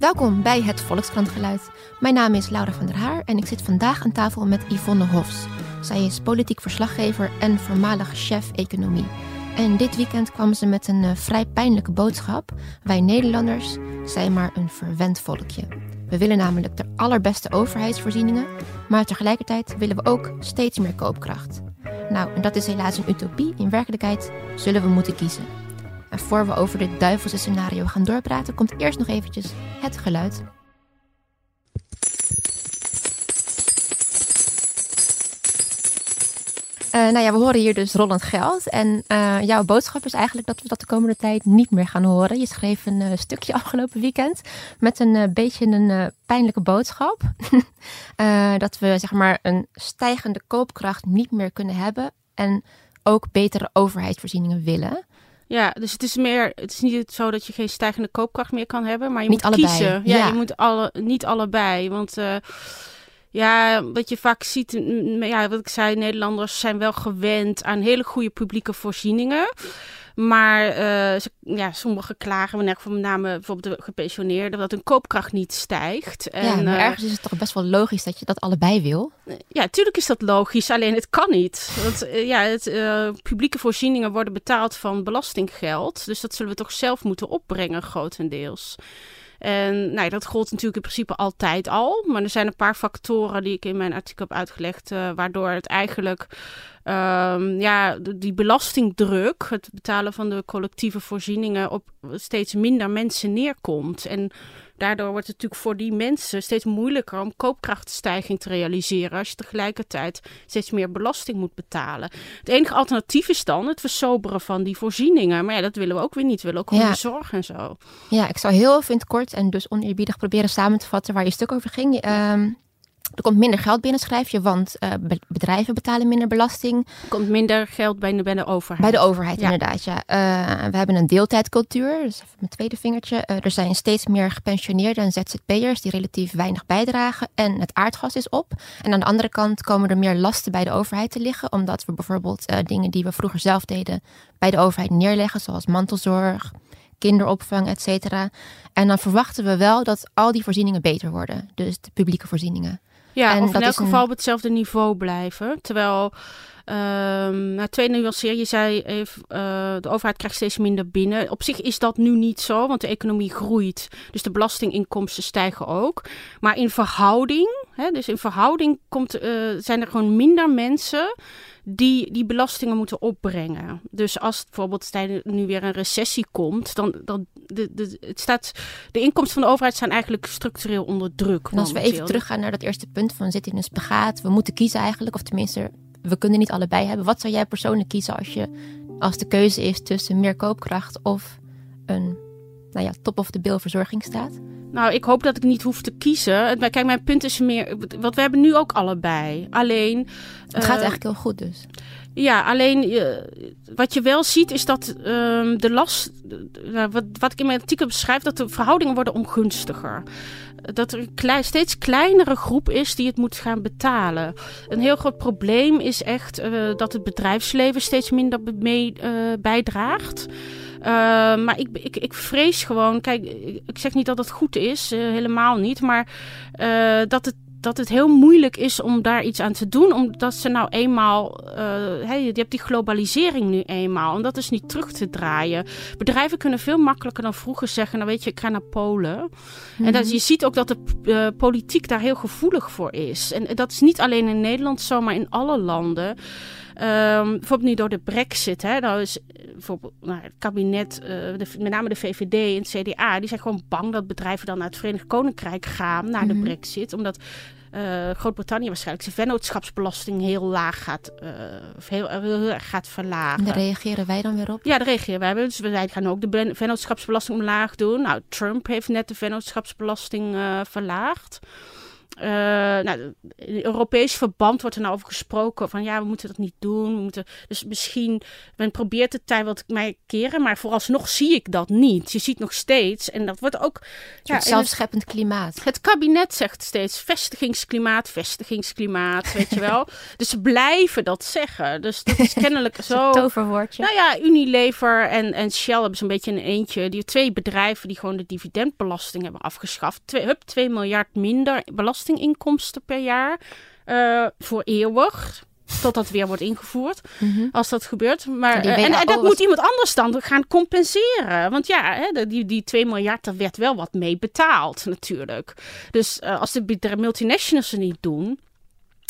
Welkom bij het Volkskrantgeluid. Mijn naam is Laura van der Haar en ik zit vandaag aan tafel met Yvonne Hofs. Zij is politiek verslaggever en voormalig chef economie. En dit weekend kwam ze met een uh, vrij pijnlijke boodschap. Wij Nederlanders zijn maar een verwend volkje. We willen namelijk de allerbeste overheidsvoorzieningen, maar tegelijkertijd willen we ook steeds meer koopkracht. Nou, en dat is helaas een utopie. In werkelijkheid zullen we moeten kiezen. En voor we over dit duivelse scenario gaan doorpraten, komt eerst nog eventjes het geluid. Uh, nou ja, we horen hier dus rollend geld. En uh, jouw boodschap is eigenlijk dat we dat de komende tijd niet meer gaan horen. Je schreef een uh, stukje afgelopen weekend met een beetje een pijnlijke boodschap. dat we zeg maar een stijgende koopkracht niet meer kunnen hebben. En ook betere overheidsvoorzieningen willen. Ja, dus het is meer, het is niet zo dat je geen stijgende koopkracht meer kan hebben, maar je niet moet allebei. kiezen. Ja, ja, je moet alle, niet allebei. Want ja, wat je vaak ziet, ja, wat ik zei, Nederlanders zijn wel gewend aan hele goede publieke voorzieningen. Maar uh, ja, sommigen klagen, met name bijvoorbeeld de gepensioneerden, dat hun koopkracht niet stijgt. En, ja, maar uh, ergens is het toch best wel logisch dat je dat allebei wil? Ja, natuurlijk is dat logisch, alleen het kan niet. Want uh, ja, het, publieke voorzieningen worden betaald van belastinggeld. Dus dat zullen we toch zelf moeten opbrengen, grotendeels. En nou, dat gold natuurlijk in principe altijd al. Maar er zijn een paar factoren die ik in mijn artikel heb uitgelegd, uh, waardoor het eigenlijk um, ja, die belastingdruk, het betalen van de collectieve voorzieningen, op steeds minder mensen neerkomt. En daardoor wordt het natuurlijk voor die mensen steeds moeilijker om koopkrachtstijging te realiseren als je tegelijkertijd steeds meer belasting moet betalen. Het enige alternatief is dan het versoberen van die voorzieningen. Maar ja, dat willen we ook weer niet. We willen ook goede zorg en zo. Ja, ik zou heel even in het kort en dus oneerbiedig proberen samen te vatten waar je stuk over ging. Um, er komt minder geld binnen, schrijf je, want uh, bedrijven betalen minder belasting. Er komt minder geld bij de, bij de overheid. Bij de overheid, inderdaad, ja. Uh, we hebben een deeltijdcultuur, dus even mijn tweede vingertje. Uh, er zijn steeds meer gepensioneerden en ZZP'ers die relatief weinig bijdragen. En het aardgas is op. En aan de andere kant komen er meer lasten bij de overheid te liggen, omdat we bijvoorbeeld dingen die we vroeger zelf deden bij de overheid neerleggen, zoals mantelzorg, kinderopvang, et cetera. En dan verwachten we wel dat al die voorzieningen beter worden. Dus de publieke voorzieningen. Ja, en of in elk geval op hetzelfde niveau blijven. Terwijl, um, nou, twee nuanceer, je zei even, uh, de overheid krijgt steeds minder binnen. Op zich is dat nu niet zo, want de economie groeit. Dus de belastinginkomsten stijgen ook. Maar in verhouding, hè, dus in verhouding komt, uh, zijn er gewoon minder mensen die die belastingen moeten opbrengen. Dus als bijvoorbeeld nu weer een recessie komt, dan, dan de, de, het staat, de inkomsten van de overheid zijn eigenlijk structureel onder druk. En als we even teruggaan naar dat eerste punt van zit in een spagaat, we moeten kiezen eigenlijk, of tenminste, we kunnen niet allebei hebben. Wat zou jij persoonlijk kiezen als je als de keuze is tussen meer koopkracht of een nou ja, top of the bill verzorging staat? Nou, ik hoop dat ik niet hoef te kiezen. Kijk, mijn punt is meer. Wat we hebben nu ook allebei. Alleen. Het gaat uh, eigenlijk heel goed, dus. Ja, alleen uh, wat je wel ziet is dat uh, de last. Uh, wat, wat ik in mijn artikel beschrijf, dat de verhoudingen worden ongunstiger. Dat er een klei, steeds kleinere groep is die het moet gaan betalen. Een heel groot probleem is echt uh, dat het bedrijfsleven steeds minder mee, bijdraagt. Uh, maar ik, ik, ik vrees gewoon, kijk, ik zeg niet dat het goed is, uh, helemaal niet, maar uh, dat het dat het heel moeilijk is om daar iets aan te doen. Omdat ze nou eenmaal. Uh, hey, je hebt die globalisering nu eenmaal. En dat is niet terug te draaien. Bedrijven kunnen veel makkelijker dan vroeger zeggen: Nou weet je, ik ga naar Polen. Mm -hmm. En dat, je ziet ook dat de uh, politiek daar heel gevoelig voor is. En dat is niet alleen in Nederland zo, maar in alle landen. Um, bijvoorbeeld nu door de brexit. Hè, nou is bijvoorbeeld nou, het kabinet, uh, de, met name de VVD en het CDA... die zijn gewoon bang dat bedrijven dan naar het Verenigd Koninkrijk gaan... naar mm -hmm. de mhm. brexit, omdat... Uh, Groot-Brittannië waarschijnlijk zijn vennootschapsbelasting heel laag gaat, uh, heel, heel erg gaat verlagen. En daar reageren wij dan weer op? Ja, daar reageren wij. Dus wij gaan ook de vennootschapsbelasting omlaag doen. Nou, Trump heeft net de vennootschapsbelasting verlaagd. Uh, nou, in Europees verband wordt er nou over gesproken van ja, we moeten dat niet doen. We moeten, dus misschien, men probeert het tijd wat mij keren, maar vooralsnog zie ik dat niet. Je ziet nog steeds, en dat wordt ook... Ja, zelfscheppend klimaat. Het kabinet zegt steeds vestigingsklimaat, vestigingsklimaat, weet je wel. Dus ze blijven dat zeggen. Dus dat is kennelijk zo... toverwoordje. Nou ja, Unilever en, en Shell hebben zo'n beetje een eentje. Die twee bedrijven die gewoon de dividendbelasting hebben afgeschaft. Twee, hup, 2 miljard minder belastinginkomsten per jaar. Uh, voor eeuwig. Tot dat weer wordt ingevoerd. Mhm. Als dat gebeurt. Maar, uh, en, en, dat moet iemand anders dan gaan compenseren. Want ja, hè, die, die 2 miljard, daar werd wel wat mee betaald natuurlijk. Dus uh, als de multinationals het niet doen.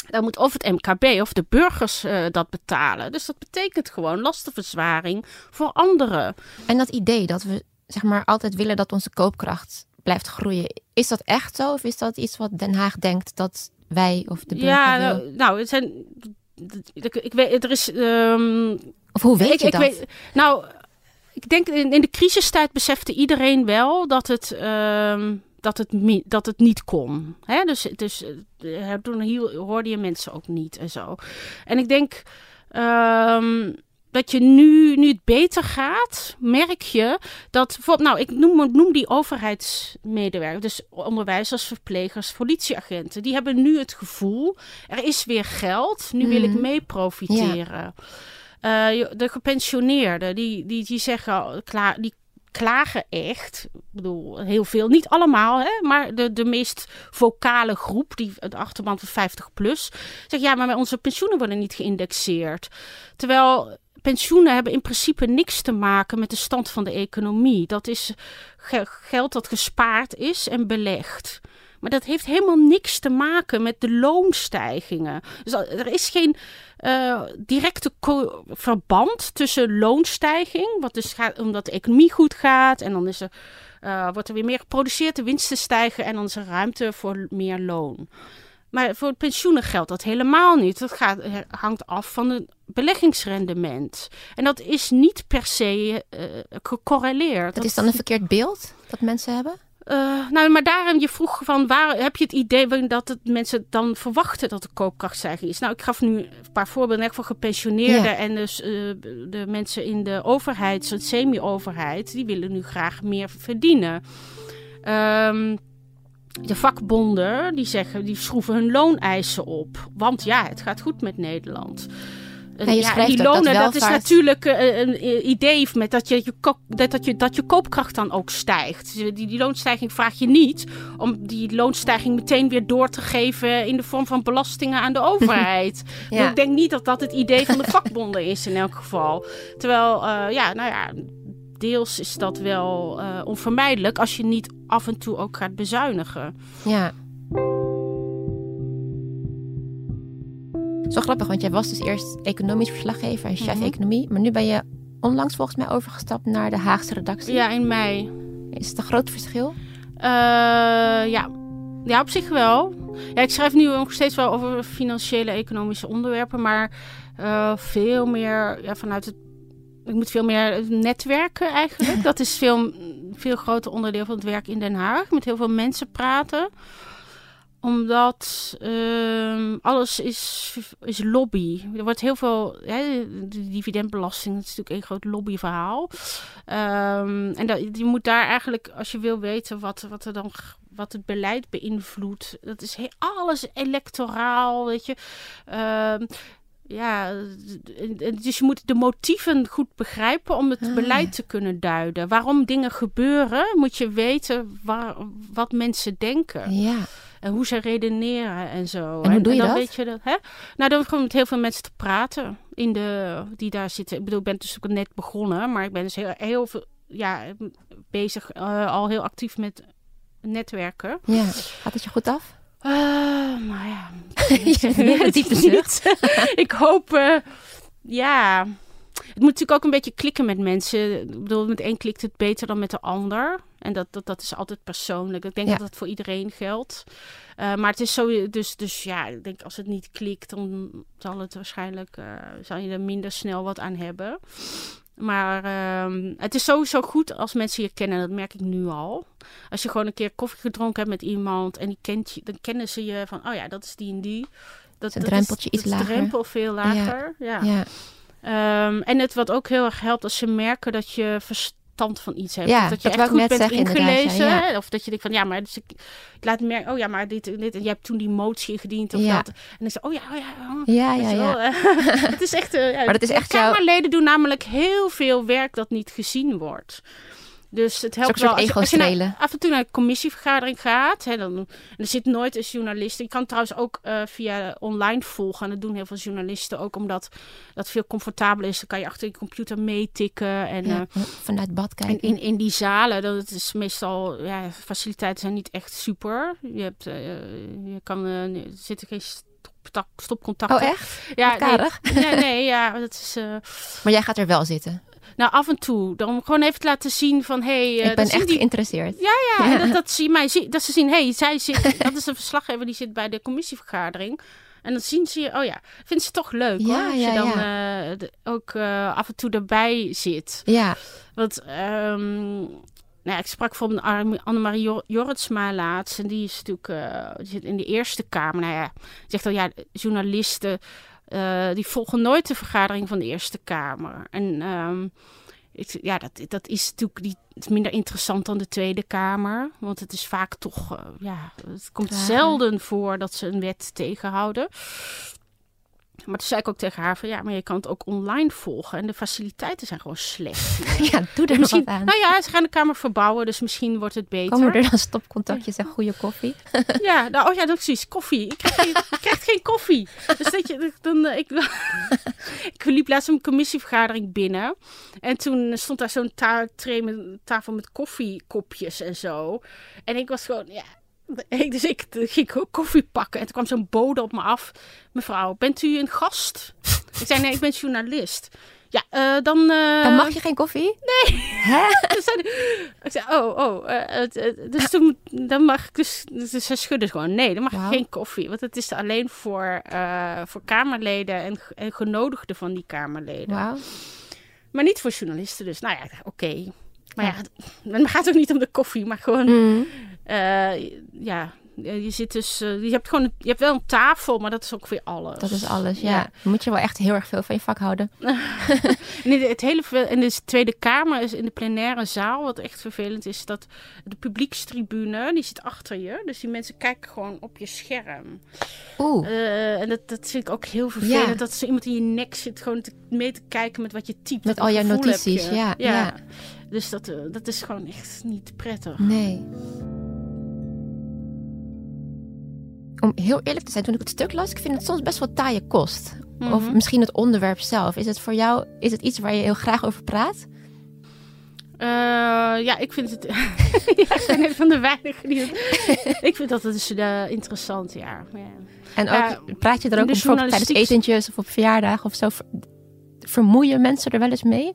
Dan moet of het MKB of de burgers uh, dat betalen. Dus dat betekent gewoon lastenverzwaring voor anderen. En dat idee dat we zeg maar altijd willen dat onze koopkracht blijft groeien. Is dat echt zo? Of is dat iets wat Den Haag denkt dat wij of de burger Ja, nou, nou, het zijn... Ik, weet, er is... Um, of hoe weet ik, je ik dat? Weet, nou, ik denk in, in, de crisistijd besefte iedereen wel dat het... Um, dat het, dat het niet kon. Hè? Dus, dus uh, toen hoorde je mensen ook niet en zo. En ik denk... Um, dat je nu, nu het beter gaat, merk je dat bijvoorbeeld, nou, ik noem, noem die overheidsmedewerkers, dus onderwijzers, verplegers, politieagenten, die hebben nu het gevoel, er is weer geld, nu wil ik mhm. mee profiteren. Eh, de gepensioneerden, die, die, die zeggen, klaar, die klagen echt. Ik bedoel, heel veel. Niet allemaal, hè, maar de, de meest vocale groep, die, de achterban van 50 plus, zegt ja, maar onze pensioenen worden niet geïndexeerd. Terwijl pensioenen hebben in principe niks te maken met de stand van de economie. Dat is geld dat gespaard is en belegd. Maar dat heeft helemaal niks te maken met de loonstijgingen. Dus er is geen uh, directe verband tussen loonstijging, wat dus gaat omdat de economie goed gaat en dan is er, uh, wordt er weer meer geproduceerd, de winsten stijgen en dan is er ruimte voor meer loon. Maar voor pensioenen geldt dat helemaal niet. Dat gaat, hangt af van het beleggingsrendement. En dat is niet per se uh, gecorreleerd. Dat, is dan een verkeerd beeld dat mensen hebben? Uh, nou, maar daarom je vroeg van waar heb je het idee dat het mensen dan verwachten dat de koopkrachtstijging is? Nou, ik gaf nu een paar voorbeelden voor gepensioneerden en dus uh, de mensen in de overheid, de semi-overheid, die willen nu graag meer verdienen. Um, de vakbonden die zeggen, die schroeven hun looneisen op. Want ja, het gaat goed met Nederland. Ja, ja, die lonen, dat, dat is natuurlijk uh, een idee met dat je, je, dat, dat, je, dat je koopkracht dan ook stijgt. Die, die loonstijging vraag je niet om die loonstijging meteen weer door te geven in de vorm van belastingen aan de overheid. ja. Ik denk niet dat dat het idee van de vakbonden is in elk geval. Terwijl, uh, ja, nou ja, deels is dat wel uh, onvermijdelijk als je niet af en toe ook gaat bezuinigen. Ja. Zo grappig, want jij was dus eerst economisch verslaggever en chef mhm. economie. Maar nu ben je onlangs volgens mij overgestapt naar de Haagse redactie. Ja, in mei. Is het een groot verschil? Uh, ja. ja, op zich wel. Ja, ik schrijf nu nog steeds wel over financiële economische onderwerpen. Maar uh, veel meer ja, vanuit het ik moet veel meer netwerken eigenlijk. Dat is veel, veel groter onderdeel van het werk in Den Haag. Met heel veel mensen praten. Omdat uh, alles is, is lobby. Er wordt heel veel. Hè, de dividendbelasting dat is natuurlijk een groot lobbyverhaal. Um, en dat, je moet daar eigenlijk, als je wil weten wat, wat er dan wat het beleid beïnvloedt. Dat is alles electoraal, weet je. Uh, ja, dus je moet de motieven goed begrijpen om het ah. beleid te kunnen duiden. Waarom dingen gebeuren, moet je weten waar, wat mensen denken. Ja. En hoe ze redeneren en zo. En hoe doe je dan dat? Weet je dat hè? Nou, dan gewoon met heel veel mensen te praten in de, die daar zitten. Ik bedoel, ik ben dus ook net begonnen, maar ik ben dus heel, heel veel ja, bezig, uh, al heel actief met netwerken. Ja, gaat het je goed af? Uh, nou ja, zucht. ik hoop, uh, ja. Het moet natuurlijk ook een beetje klikken met mensen. Ik bedoel, met één klikt het beter dan met de ander. En dat, dat, dat is altijd persoonlijk. Ik denk dat dat voor iedereen geldt. Uh, maar het is zo, dus, dus ja, ik denk als het niet klikt, dan zal het waarschijnlijk, uh, zal je er minder snel wat aan hebben. Maar ehm, het is sowieso goed als mensen je kennen. Dat merk ik nu al. Als je gewoon een keer koffie gedronken hebt met iemand en die kent je, dan kennen ze je van, oh ja, dat is die en die. Dat, een drempeltje iets lager. drempel veel lager. Ja. ja. Ehm, en het wat ook heel erg helpt als ze merken dat je verstand van iets hebt. Ja, dat je dat echt goed net bent zeggen, ingelezen. ja. Of dat je denkt van ja, maar dus ik, ik laat merken, oh ja, maar dit, dit en je hebt toen die motie ingediend of Ja. dat. En dan zeg oh ja, oh ja. oh. Ja, ja, ja. het is echt. ja, Maar dat is echt jouw- Kamerleden doen namelijk heel veel werk dat niet gezien wordt. Dus het helpt wel. ego als je af en toe naar een commissievergadering gaat, hè, dan, en er zit nooit een journalist. Je kan trouwens ook eh, via online volgen. En dat doen heel veel journalisten ook, omdat dat veel comfortabeler is. Dan kan je achter je computer meetikken. En, Ja, eh, vanuit bad en kijken. in, in die zalen, dat is meestal, ja, faciliteiten zijn niet echt super. Je, hebt, eh, je kan, er zitten geen stop, stopcontacten. Oh, echt? Ja. Nee, nee, nee, ja, dat is. Maar jij gaat er wel zitten. Nou, af en toe. Dan gewoon even te laten zien van, hey, eh, ik ben zien echt die geïnteresseerd. ja, ja, Ja. en Dat, dat, zie je mij, zie- dat ze zien, hey, zij zit, dat is een verslaggever die zit bij de commissievergadering. En dan zien ze je, oh ja, vindt ze toch leuk Ja, hoor. Als ja, je dan eh, de- ook eh, af en toe erbij zit. Ja, Want, ehm, nou ja, ik sprak bijvoorbeeld Arne- Annemarie Jor- Jorritsma laatst. En die is natuurlijk, die zit in de Eerste Kamer. Nou ja, zegt al, ja, journalisten, eh, die volgen nooit de vergadering van de Eerste Kamer. En ehm, ik, ja, dat, dat is natuurlijk niet minder interessant dan de Tweede Kamer. Want het is vaak toch, eh, ja, het komt zelden voor dat ze een wet tegenhouden. Maar toen zei ik ook tegen haar van ja, maar je kan het ook online volgen. En de faciliteiten zijn gewoon slecht. ja doe er misschien, wat aan. nou ja, ze gaan de kamer verbouwen, dus misschien wordt het beter. Komen er dan stopcontactjes en goede koffie? Ja, nou, oh ja, dat is precies. Koffie. Ik krijg, geen, ik krijg geen koffie. Dus dat je, dan, eh, ik, ik liep laatst een commissievergadering binnen. En toen stond daar zo'n ta tafel met koffiekopjes en zo. En ik was gewoon, ja... ik- Dus ik ging ook koffie pakken. En toen kwam zo'n bode op me af. Mevrouw, bent u een gast? Ik zei, nee, ik ben journalist. Ja, eh, dan... eh, Dan mag je geen koffie? Nee. Hè? dus ik zei, oh, oh. eh, dus toen dan mag ik dus, dus ze schudden gewoon, nee, dan mag Wauw. je geen koffie. Want het is alleen voor, voor Kamerleden en, en genodigden van die Kamerleden. Wauw. Maar niet voor journalisten, dus nou ja, oké. Maar ja, het gaat ook niet om de koffie, maar gewoon, Mm. eh, ja, je zit dus, eh, je hebt gewoon, je hebt wel een tafel, maar dat is ook weer alles. Dat is alles, ja. Ja. Dan moet je wel echt heel erg veel van je vak houden. En in de, het hele, in de Tweede Kamer is in de plenaire zaal, wat echt vervelend is, dat de publiekstribune, die zit achter je. Dus die mensen kijken gewoon op je scherm. Oeh. Eh, en dat, dat vind ik ook heel vervelend. Ja. Dat zo iemand in je nek zit gewoon te, mee te kijken met wat je typt. Met al jouw notities, je. ja, ja. Dus dat, eh, dat is gewoon echt niet prettig. Nee. Om heel eerlijk te zijn, toen ik het stuk las, ik vind het soms best wel taaie kost. Of Mhm. misschien het onderwerp zelf. Is het voor jou, is het iets waar je heel graag over praat? Eh, ja, ik vind het. ja, ik ben een van de weinigen die het. ik vind dat het is eh, interessant, ja. ja. En ook, praat je er ook de bijvoorbeeld tijdens journalistiek- etentjes of op verjaardagen of zo? ver- Vermoeien mensen er wel eens mee?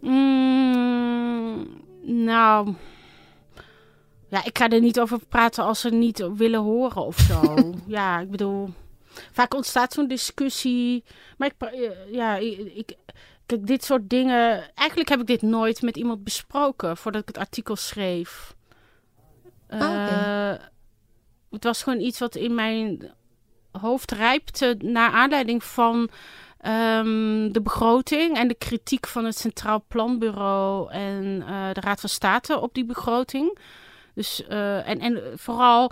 Mm, nou. Ja, ik ga er niet over praten als ze niet willen horen of zo. ja, ik bedoel. Vaak ontstaat zo'n discussie. Maar ik. eh, Ja, ik. ik- Kijk, dit soort dingen. Eigenlijk heb ik dit nooit met iemand besproken voordat ik het artikel schreef. Oh. Eh, het was gewoon iets wat in mijn hoofd rijpte naar aanleiding van ehm, de begroting en de kritiek van het Centraal Planbureau en eh, de Raad van State op die begroting. Dus, eh, en, en vooral,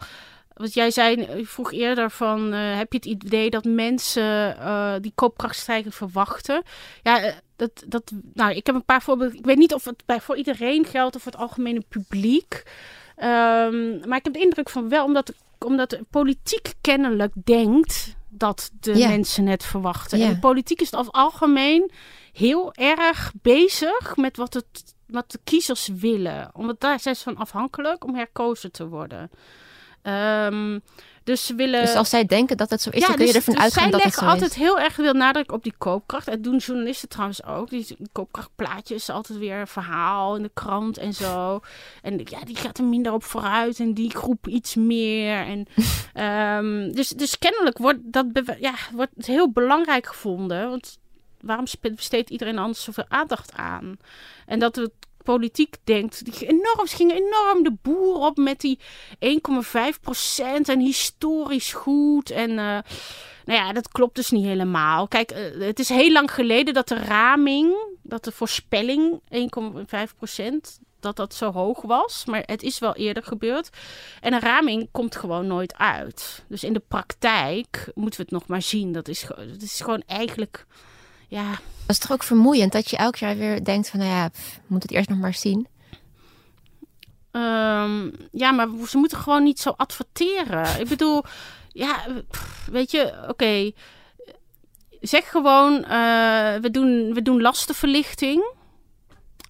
wat jij zei, je vroeg eerder van, eh, heb je het idee dat mensen eh, die koopkrachtstijging verwachten? Ja, eh, dat, dat, nou, ik heb een paar voorbeelden. Ik weet niet of het bij, voor iedereen geldt of voor het algemene publiek. Ehm, maar ik heb de indruk van wel, omdat, omdat de politiek kennelijk denkt dat de Ja. mensen het verwachten. Ja. En de politiek is het algemeen heel erg bezig met wat, het, wat de kiezers willen. Omdat daar zijn ze van afhankelijk om herkozen te worden. Ehm, dus ze willen. dus als zij denken dat het zo is, dan kun je ervan dus uitgaan zij dat het leggen zo altijd is. heel erg veel nadruk op die koopkracht. Dat doen journalisten trouwens ook. Die die koopkrachtplaatje is altijd weer een verhaal in de krant en zo. En ja, die gaat er minder op vooruit en die groep iets meer. En, ehm, dus, dus kennelijk wordt dat ja, wordt heel belangrijk gevonden. Want waarom besteedt iedereen anders zoveel aandacht aan? En dat het politiek denkt, die enorm, gingen enorm de boer op met die 1,5% en historisch goed. En uh, nou ja, dat klopt dus niet helemaal. Kijk, uh, het is heel lang geleden dat de raming, dat de voorspelling 1,5%, dat dat zo hoog was. Maar het is wel eerder gebeurd. En een raming komt gewoon nooit uit. Dus in de praktijk moeten we het nog maar zien. Dat is, dat is gewoon eigenlijk ja. Dat is toch ook vermoeiend dat je elk jaar weer denkt van, nou ja, pff, moet het eerst nog maar zien. Um, ja, maar ze moeten gewoon niet zo adverteren. Ik bedoel, ja, pff, weet je, oké. Okay. Zeg gewoon, uh, we, doen, we doen lastenverlichting.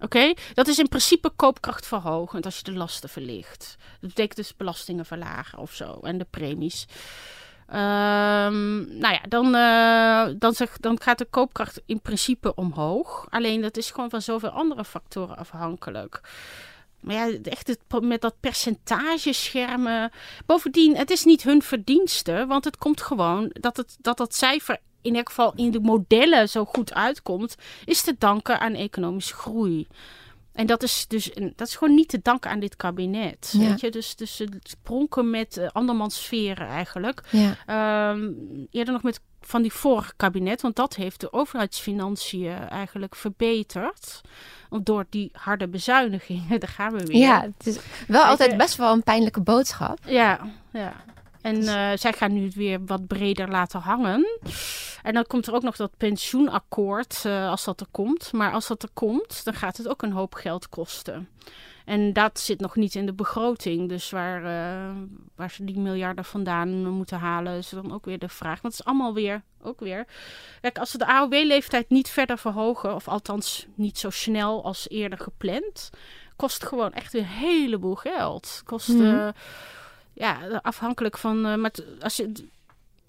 Oké, dat is in principe koopkrachtverhogend als je de lasten verlicht. Dat betekent dus belastingen verlagen of zo en de premies. Um, nou ja, dan, uh, dan, zeg, dan gaat de koopkracht in principe omhoog. Alleen dat is gewoon van zoveel andere factoren afhankelijk. Maar ja, echt het, met dat percentage schermen. Bovendien, het is niet hun verdienste, want het komt gewoon dat het, dat, dat cijfer in elk geval in de modellen zo goed uitkomt, is te danken aan economische groei. En dat is dus dat is gewoon niet te danken aan dit kabinet. Weet je? Dus, dus ze pronken met uh, andermans sferen eigenlijk. Ja. Um, eerder nog met van die vorige kabinet, want dat heeft de overheidsfinanciën eigenlijk verbeterd. Door die harde bezuinigingen, daar gaan we weer. Ja, het is wel altijd best wel een pijnlijke boodschap. Ja, ja. En uh, zij gaan nu het weer wat breder laten hangen. En dan komt er ook nog dat pensioenakkoord, uh, als dat er komt. Maar als dat er komt, dan gaat het ook een hoop geld kosten. En dat zit nog niet in de begroting. Dus waar, uh, waar ze die miljarden vandaan moeten halen, is dan ook weer de vraag. Want het is allemaal weer, ook weer. Kijk, als we de AOW-leeftijd niet verder verhogen, of althans niet zo snel als eerder gepland, kost gewoon echt een heleboel geld. Kost. Mm -hmm ja, afhankelijk van. Uh, maar als je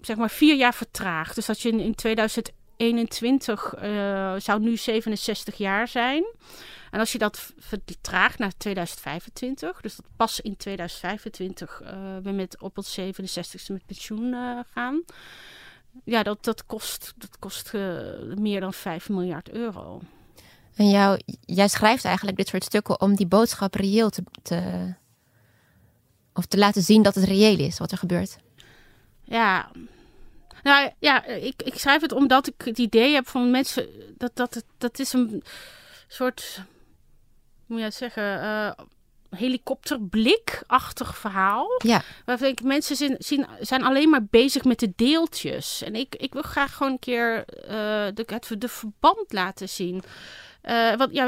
zeg maar vier jaar vertraagt. Dus dat je in, in 2021 uh, zou nu 67 jaar zijn. En als je dat vertraagt naar 2025, dus dat pas in 2025 uh, we met op het 67ste met pensioen gaan. Ja, dat, dat kost, dat kost meer dan 5 miljard euro. En jou, jij schrijft eigenlijk dit soort stukken om die boodschap reëel te, te of te laten zien dat het reëel is wat er gebeurt. Ja, nou ja, ik, ik schrijf het omdat ik het idee heb van mensen dat dat, dat, dat is een soort, hoe moet je zeggen, uh, helikopterblikachtig verhaal. Ja. Waarvan ik mensen zien, zijn alleen maar bezig met de deeltjes. En ik, ik wil graag gewoon een keer uh, de, het, de verband laten zien. Uh, want ja,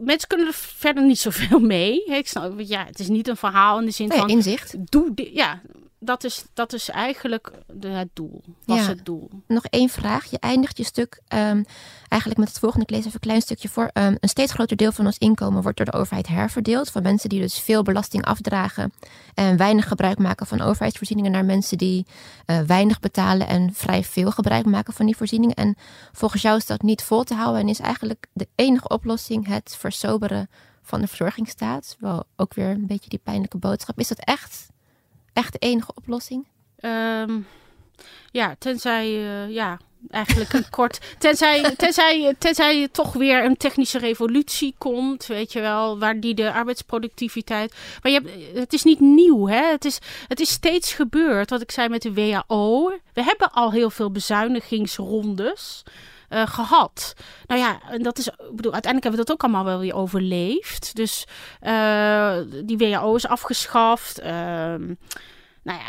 mensen kunnen er verder niet zoveel mee. Ik snap, ja, het is niet een verhaal in de zin van... inzicht. Doe ja, dat is, dat is eigenlijk de, het doel. Was ja. het doel. Nog één vraag. Je eindigt je stuk um, eigenlijk met het volgende. Ik lees even een klein stukje voor. Um, een steeds groter deel van ons inkomen wordt door de overheid herverdeeld. Van mensen die dus veel belasting afdragen en weinig gebruik maken van overheidsvoorzieningen naar mensen die uh, weinig betalen en vrij veel gebruik maken van die voorzieningen. En volgens jou is dat niet vol te houden en is eigenlijk de enige oplossing het versoberen van de verzorgingsstaat. Wel ook weer een beetje die pijnlijke boodschap. Is dat echt echt de enige oplossing? Um, ja, tenzij, uh, ja, eigenlijk een kort. Tenzij, tenzij, tenzij toch weer een technische revolutie komt, weet je wel, waar die de arbeidsproductiviteit. Maar je hebt, het is niet nieuw, hè? Het is, het is steeds gebeurd. Wat ik zei met de WHO. We hebben al heel veel bezuinigingsrondes. Uh, gehad. Nou ja, en dat is, ik bedoel, uiteindelijk hebben we dat ook allemaal wel weer overleefd. Dus uh, die WHO is afgeschaft. Uh, nou ja,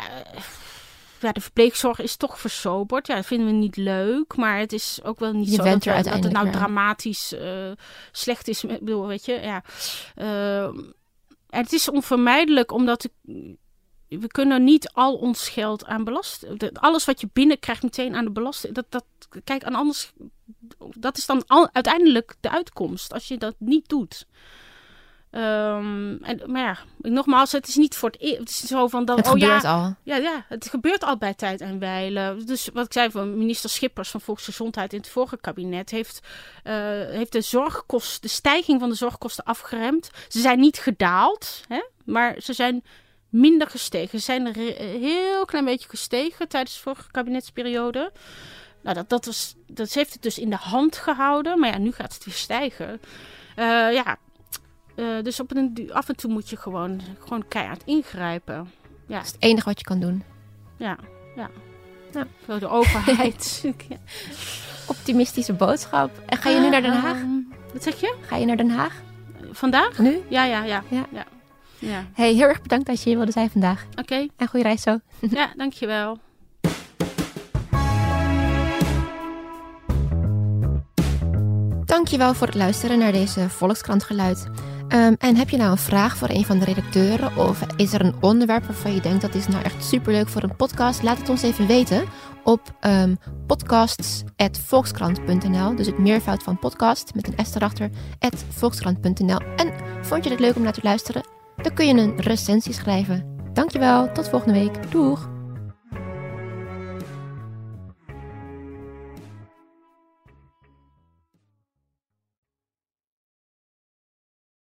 ja, de verpleegzorg is toch versoberd. Ja, dat vinden we niet leuk, maar het is ook wel niet Je zo dat, dat, het nou dramatisch slecht is. Ik bedoel, weet je, ja. het is onvermijdelijk omdat we kunnen niet al ons geld aan belasting. Alles wat je binnenkrijgt meteen aan de belasting. Dat, dat, kijk, aan anders. Dat is dan al, uiteindelijk de uitkomst als je dat niet doet. Um, en, maar ja, nogmaals, het is niet voor het eerst. Het is zo van dat. Het oh, gebeurt ja, al. Ja, ja, het gebeurt al bij tijd en wijlen. Dus wat ik zei van minister Schippers van Volksgezondheid in het vorige kabinet heeft, uh, heeft de zorgkosten, de stijging van de zorgkosten afgeremd. Ze zijn niet gedaald, hè, maar ze zijn minder gestegen. Ze zijn een heel klein beetje gestegen tijdens de vorige kabinetsperiode. Nou, dat, dat, was, dat heeft het dus in de hand gehouden. Maar ja, nu gaat het weer stijgen. Eh, ja, eh, dus op een, af en toe moet je gewoon, gewoon keihard ingrijpen. Ja, Dat is het enige wat je kan doen. ja, ja. Ja. Zo de overheid. Ja. Optimistische boodschap. En ga je nu naar Den Haag? Ehm, wat zeg je? Ga je naar Den Haag? Vandaag? Nu? Ja, ja, ja. Ja. ja. Ja. Hey, heel erg bedankt dat je hier wilde zijn vandaag. Oké, En goede reis zo. ja, dankjewel. Dankjewel voor het luisteren naar deze Volkskrant Geluid. Ehm, en heb je nou een vraag voor een van de redacteuren? Of is er een onderwerp waarvan je denkt dat is nou echt superleuk voor een podcast? Laat het ons even weten op um, podcasts.volkskrant.nl. Dus het meervoud van podcast met een S erachter, volkskrant.nl. En vond je het leuk om naar te luisteren? Dan kun je een recensie schrijven. Dankjewel, tot volgende week. Doeg!